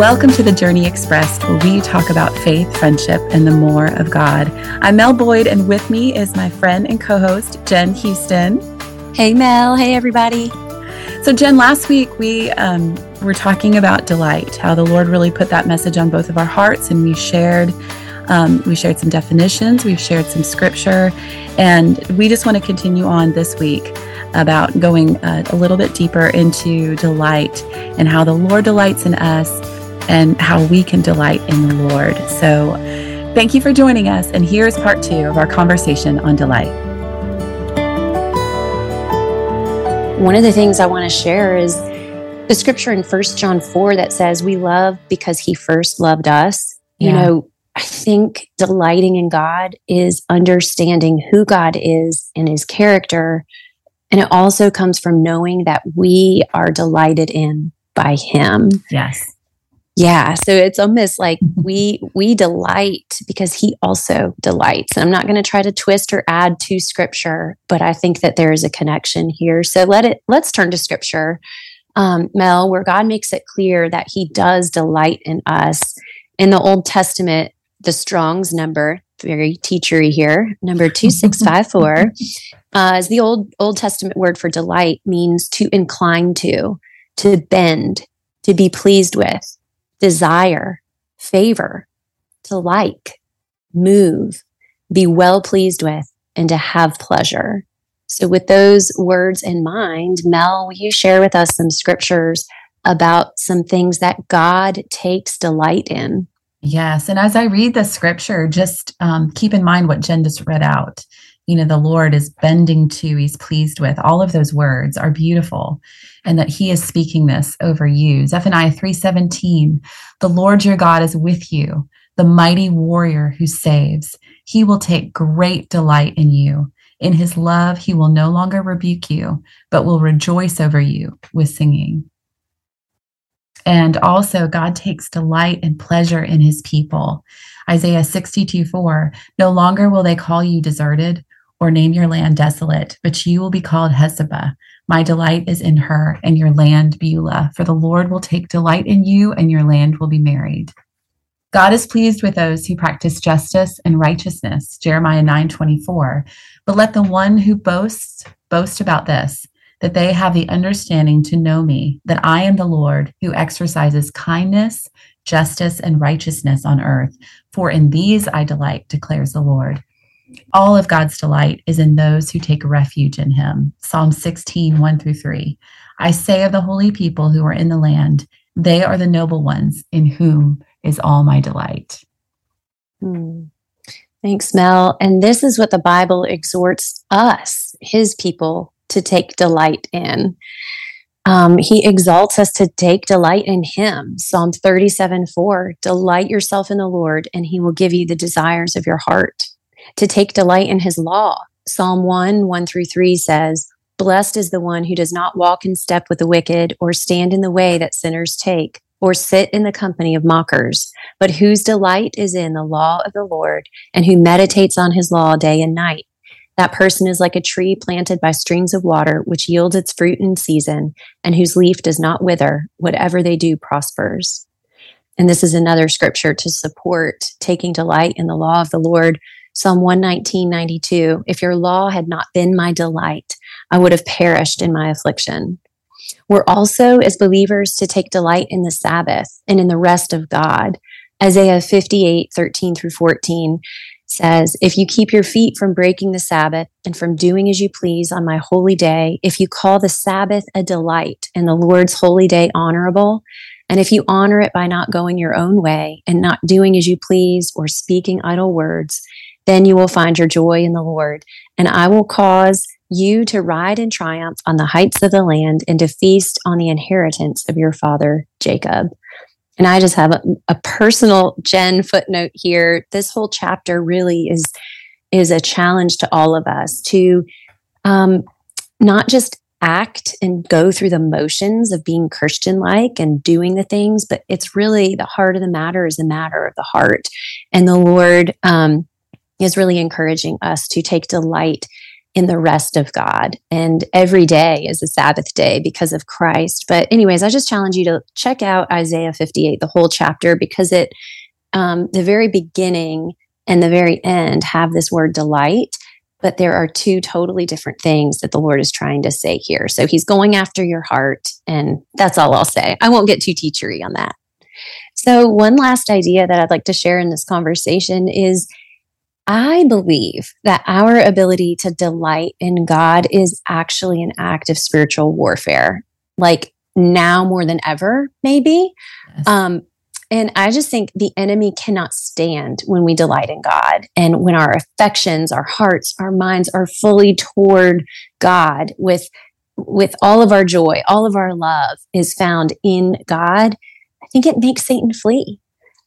Welcome to the Journey Expressed, where we talk about faith, friendship, and the more of God. I'm Mel Boyd, and with me is my friend and co host, Jenn Houston. Hey, Mel. Hey, everybody. So, Jenn, last week we um, were talking about delight, how the Lord really put that message on both of our hearts, and we shared. Um, we shared some definitions, we've shared some scripture, and we just want to continue on this week about going uh, a little bit deeper into delight and how the Lord delights in us and how we can delight in the Lord. So, thank you for joining us. And here's part two of our conversation on delight. One of the things I want to share is the scripture in First John 4 that says, We love because he first loved us. Yeah. You know, I think delighting in God is understanding who God is and his character. And it also comes from knowing that we are delighted in by him. Yes yeah so it's almost like mm-hmm. we we delight because he also delights. And i'm not going to try to twist or add to scripture but i think that there is a connection here. So let it let's turn to scripture. Um, mel where god makes it clear that he does delight in us. In the old testament the strong's number very teachery here number 2654 uh, is the old old testament word for delight means to incline to to bend to be pleased with desire, favor, to like, move, be well pleased with, and to have pleasure. So, with those words in mind, Mel, will you share with us some scriptures about some things that God takes delight in? Yes. And as I read the scripture, just um, keep in mind what Jenn just read out you know the lord is bending to he's pleased with all of those words are beautiful. And that he is speaking this over you. Zephaniah 3.17 the lord your god is with you the mighty warrior who saves. He will take great delight in you. In his love he will no longer rebuke you but will rejoice over you with singing. And also, God takes delight and pleasure in his people. Isaiah 62 4 No longer will they call you deserted or name your land desolate, but you will be called Hephzibah. My delight is in her, and your land Beulah, for the Lord will take delight in you, and your land will be married. God is pleased with those who practice justice and righteousness, Jeremiah 9:24. But let the one who boasts boast about this, that they have the understanding to know me, that I am the Lord who exercises kindness, justice, and righteousness on earth. For in these I delight, declares the Lord. All of God's delight is in those who take refuge in him. Psalm 16, 1 through 3. I say of the holy people who are in the land, they are the noble ones in whom is all my delight. Hmm. Thanks, Mel. And this is what the Bible exhorts us, his people, to take delight in. Um, he exalts us to take delight in him. Psalm 37 4 Delight yourself in the Lord, and he will give you the desires of your heart to take delight in his law. Psalm 1 1 through 3 says, Blessed is the one who does not walk in step with the wicked, or stand in the way that sinners take, or sit in the company of mockers, but whose delight is in the law of the Lord, and who meditates on his law day and night. That person is like a tree planted by streams of water, which yields its fruit in season, and whose leaf does not wither. Whatever they do prospers. And this is another scripture to support taking delight in the law of the Lord Psalm 119, 92. If your law had not been my delight, I would have perished in my affliction. We're also, as believers, to take delight in the Sabbath and in the rest of God. Isaiah 58, 13 through 14 says, If you keep your feet from breaking the Sabbath and from doing as you please on my holy day, if you call the Sabbath a delight and the Lord's holy day honorable, and if you honor it by not going your own way and not doing as you please or speaking idle words, then you will find your joy in the Lord, and I will cause you to ride in triumph on the heights of the land and to feast on the inheritance of your father Jacob. And I just have a, a personal Jenn footnote here. This whole chapter really is is a challenge to all of us to um, not just act and go through the motions of being Christian like and doing the things, but it's really the heart of the matter is the matter of the heart. And the Lord um, is really encouraging us to take delight in the rest of God. And every day is a Sabbath day because of Christ. But, anyways, I just challenge you to check out Isaiah 58, the whole chapter, because it, um, the very beginning and the very end have this word delight. But there are two totally different things that the Lord is trying to say here. So he's going after your heart. And that's all I'll say. I won't get too teachery on that. So, one last idea that I'd like to share in this conversation is I believe that our ability to delight in God is actually an act of spiritual warfare, like now more than ever, maybe. Yes. Um, and I just think the enemy cannot stand when we delight in God and when our affections, our hearts, our minds are fully toward God with with all of our joy, all of our love is found in God. I think it makes Satan flee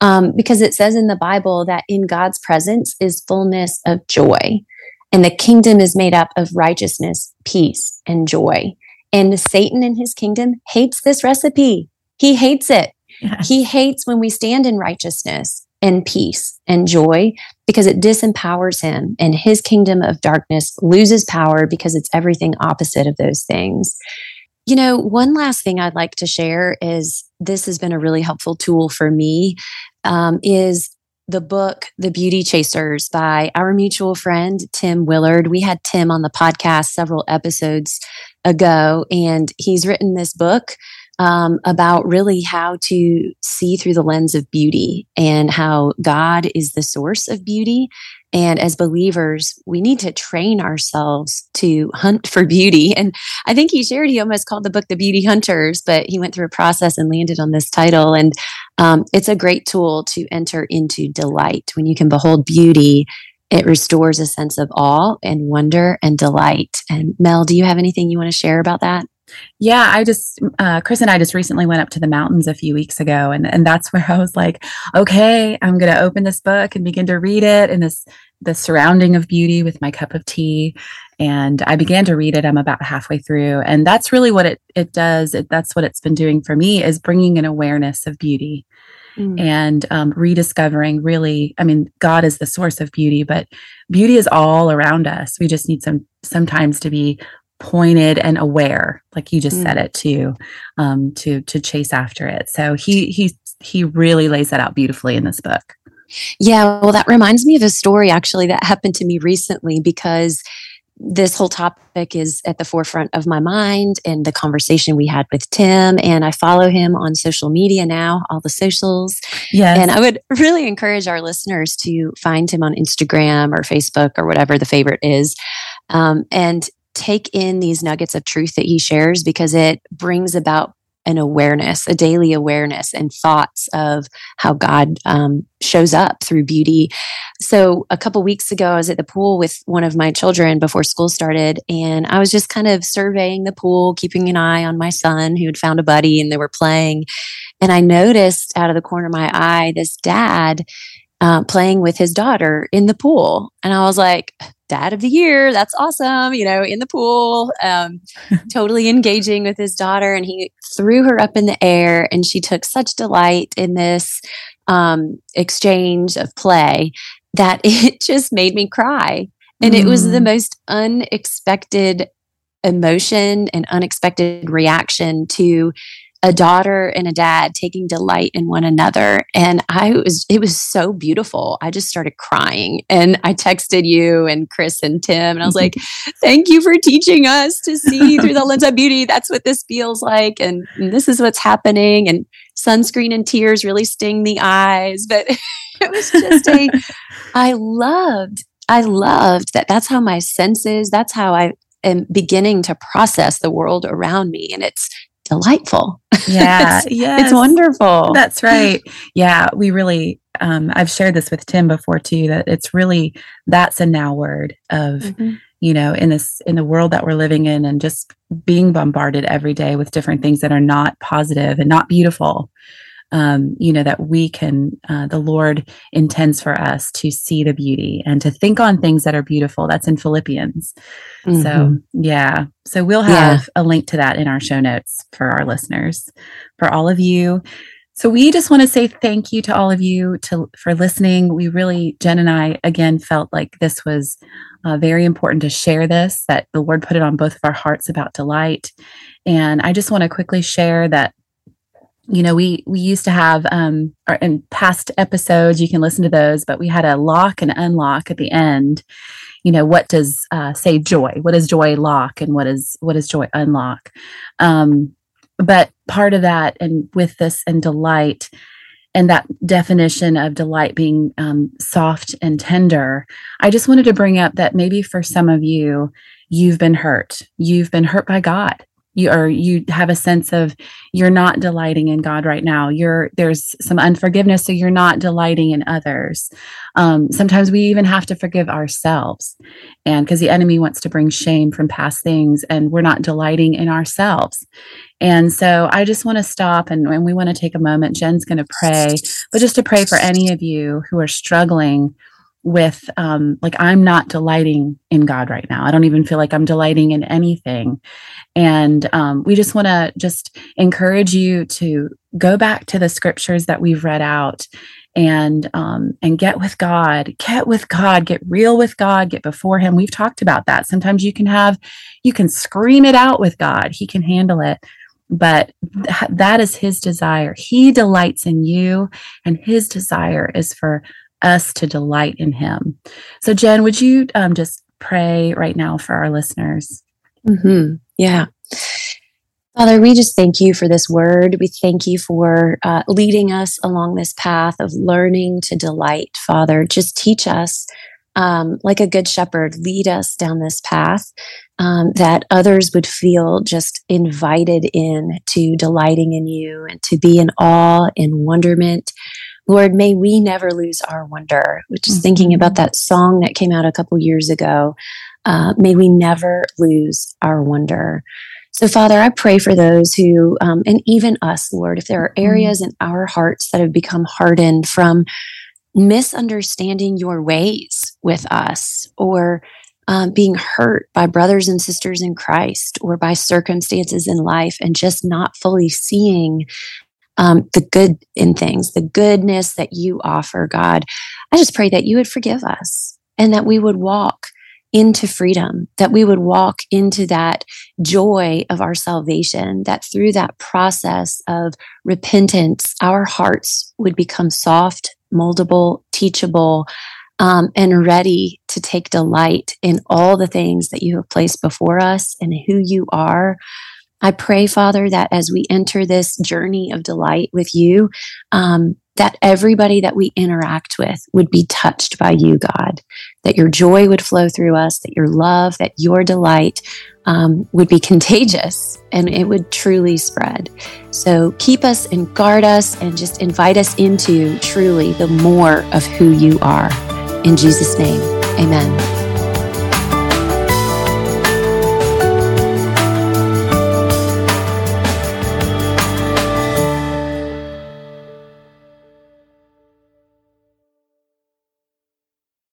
um, because it says in the Bible that in God's presence is fullness of joy, and the kingdom is made up of righteousness, peace, and joy. And Satan and his kingdom hates this recipe. He hates it. Yes. He hates when we stand in righteousness and peace and joy because it disempowers him, and his kingdom of darkness loses power because it's everything opposite of those things. You know, one last thing I'd like to share is this has been a really helpful tool for me um, is the book The Beauty Chasers by our mutual friend Tim Willard. We had Tim on the podcast several episodes ago, and he's written this book um, about really how to see through the lens of beauty and how God is the source of beauty and as believers, we need to train ourselves to hunt for beauty. And I think he shared, he almost called the book The Beauty Hunters, but he went through a process and landed on this title. And um, it's a great tool to enter into delight. When you can behold beauty, it restores a sense of awe and wonder and delight. And Mel, do you have anything you want to share about that? Yeah, I just uh, Chris and I just recently went up to the mountains a few weeks ago, and and that's where I was like, okay, I'm going to open this book and begin to read it in this the surrounding of beauty with my cup of tea, and I began to read it. I'm about halfway through, and that's really what it it does. It, that's what it's been doing for me is bringing an awareness of beauty. Mm. And um, rediscovering really, I mean, God is the source of beauty, but beauty is all around us. We just need some sometimes to be pointed and aware like you just mm. said it too um to to chase after it so he he he really lays that out beautifully in this book yeah well that reminds me of a story actually that happened to me recently because this whole topic is at the forefront of my mind and the conversation we had with Tim. And I follow him on social media now, all the socials. Yes. And I would really encourage our listeners to find him on Instagram or Facebook or whatever the favorite is. Um, and take in these nuggets of truth that he shares because it brings about an awareness, a daily awareness and thoughts of how God um, shows up through beauty. So, a couple weeks ago, I was at the pool with one of my children before school started, and I was just kind of surveying the pool, keeping an eye on my son who had found a buddy and they were playing. And I noticed out of the corner of my eye this dad uh, playing with his daughter in the pool. And I was like, dad of the year. That's awesome. You know, in the pool, um, totally engaging with his daughter. And he threw her up in the air, and she took such delight in this um, exchange of play that it just made me cry. And mm. it was the mm. most unexpected emotion and unexpected reaction to a daughter and a dad taking delight in one another. And i was it was so beautiful. I just started crying. And i texted you and chris and tim and i was like thank you for teaching us to see through the lens of beauty. That's what this feels like and, and this is what's happening. And sunscreen and tears really sting the eyes. But it was just a i loved i loved that. That's how my senses that's how i am beginning to process the world around me. And it's delightful. Yeah. yeah. It's wonderful. That's right. Yeah. We really, um, I've shared this with Tim before too, that it's really, that's a now word of, mm-hmm. you know, in this, in the world that we're living in and just being bombarded every day with different things that are not positive and not beautiful um, you know, that we can, uh, the Lord intends for us to see the beauty and to think on things that are beautiful. That's in Philippians. Mm-hmm. So, yeah. So we'll have yeah. a link to that in our show notes for our listeners. For all of you So we just want to say thank you to all of you to, for listening. We really, Jenn and I, again, felt like this was uh, very important to share this, that the Lord put it on both of our hearts about delight. And I just want to quickly share that you know we we used to have um in past episodes you can listen to those but we had a lock and unlock at the end. You know what does uh, say joy? What does joy lock and what is what is joy unlock? Um but part of that and with this and delight and that definition of delight being um, soft and tender i just wanted to bring up that maybe for some of you you've been hurt. You've been hurt by god you are you have a sense of you're not delighting in god right now. You're there's some unforgiveness so you're not delighting in others. Um, sometimes we even have to forgive ourselves. And because the enemy wants to bring shame from past things and we're not delighting in ourselves. And so i just want to stop and, and we want to take a moment. Jenn's going to pray but just to pray for any of you who are struggling with um like i'm not delighting in god right now i don't even feel like i'm delighting in anything and um, we just want to just encourage you to go back to the scriptures that we've read out and um, and get with God, get with God, get real with God, get before Him. We've talked about that. Sometimes you can have, you can scream it out with God. He can handle it, but th- that is His desire. He delights in you, and His desire is for us to delight in Him. So, Jenn, would you um, just pray right now for our listeners? Mm-hmm. Yeah. Father, we just thank you for this word. We thank you for uh, leading us along this path of learning to delight. Father, just teach us, um, like a good shepherd, lead us down this path um, that others would feel just invited in to delighting in you and to be in awe and wonderment. Lord, may we never lose our wonder. Just mm-hmm. thinking about that song that came out a couple years ago uh, may we never lose our wonder. So, Father, I pray for those who, um, and even us, Lord, if there are mm-hmm. areas in our hearts that have become hardened from misunderstanding your ways with us or um, being hurt by brothers and sisters in Christ or by circumstances in life and just not fully seeing um, the good in things, the goodness that you offer, God. I just pray that you would forgive us and that we would walk into freedom, that we would walk into that joy of our salvation, that through that process of repentance, our hearts would become soft, moldable, teachable, um, and ready to take delight in all the things that you have placed before us and who you are. I pray, Father, that as we enter this journey of delight with you, um, that everybody that we interact with would be touched by you, God, that your joy would flow through us, that your love, that your delight um, would be contagious and it would truly spread. So keep us and guard us and just invite us into truly the more of who you are. In Jesus' name, amen.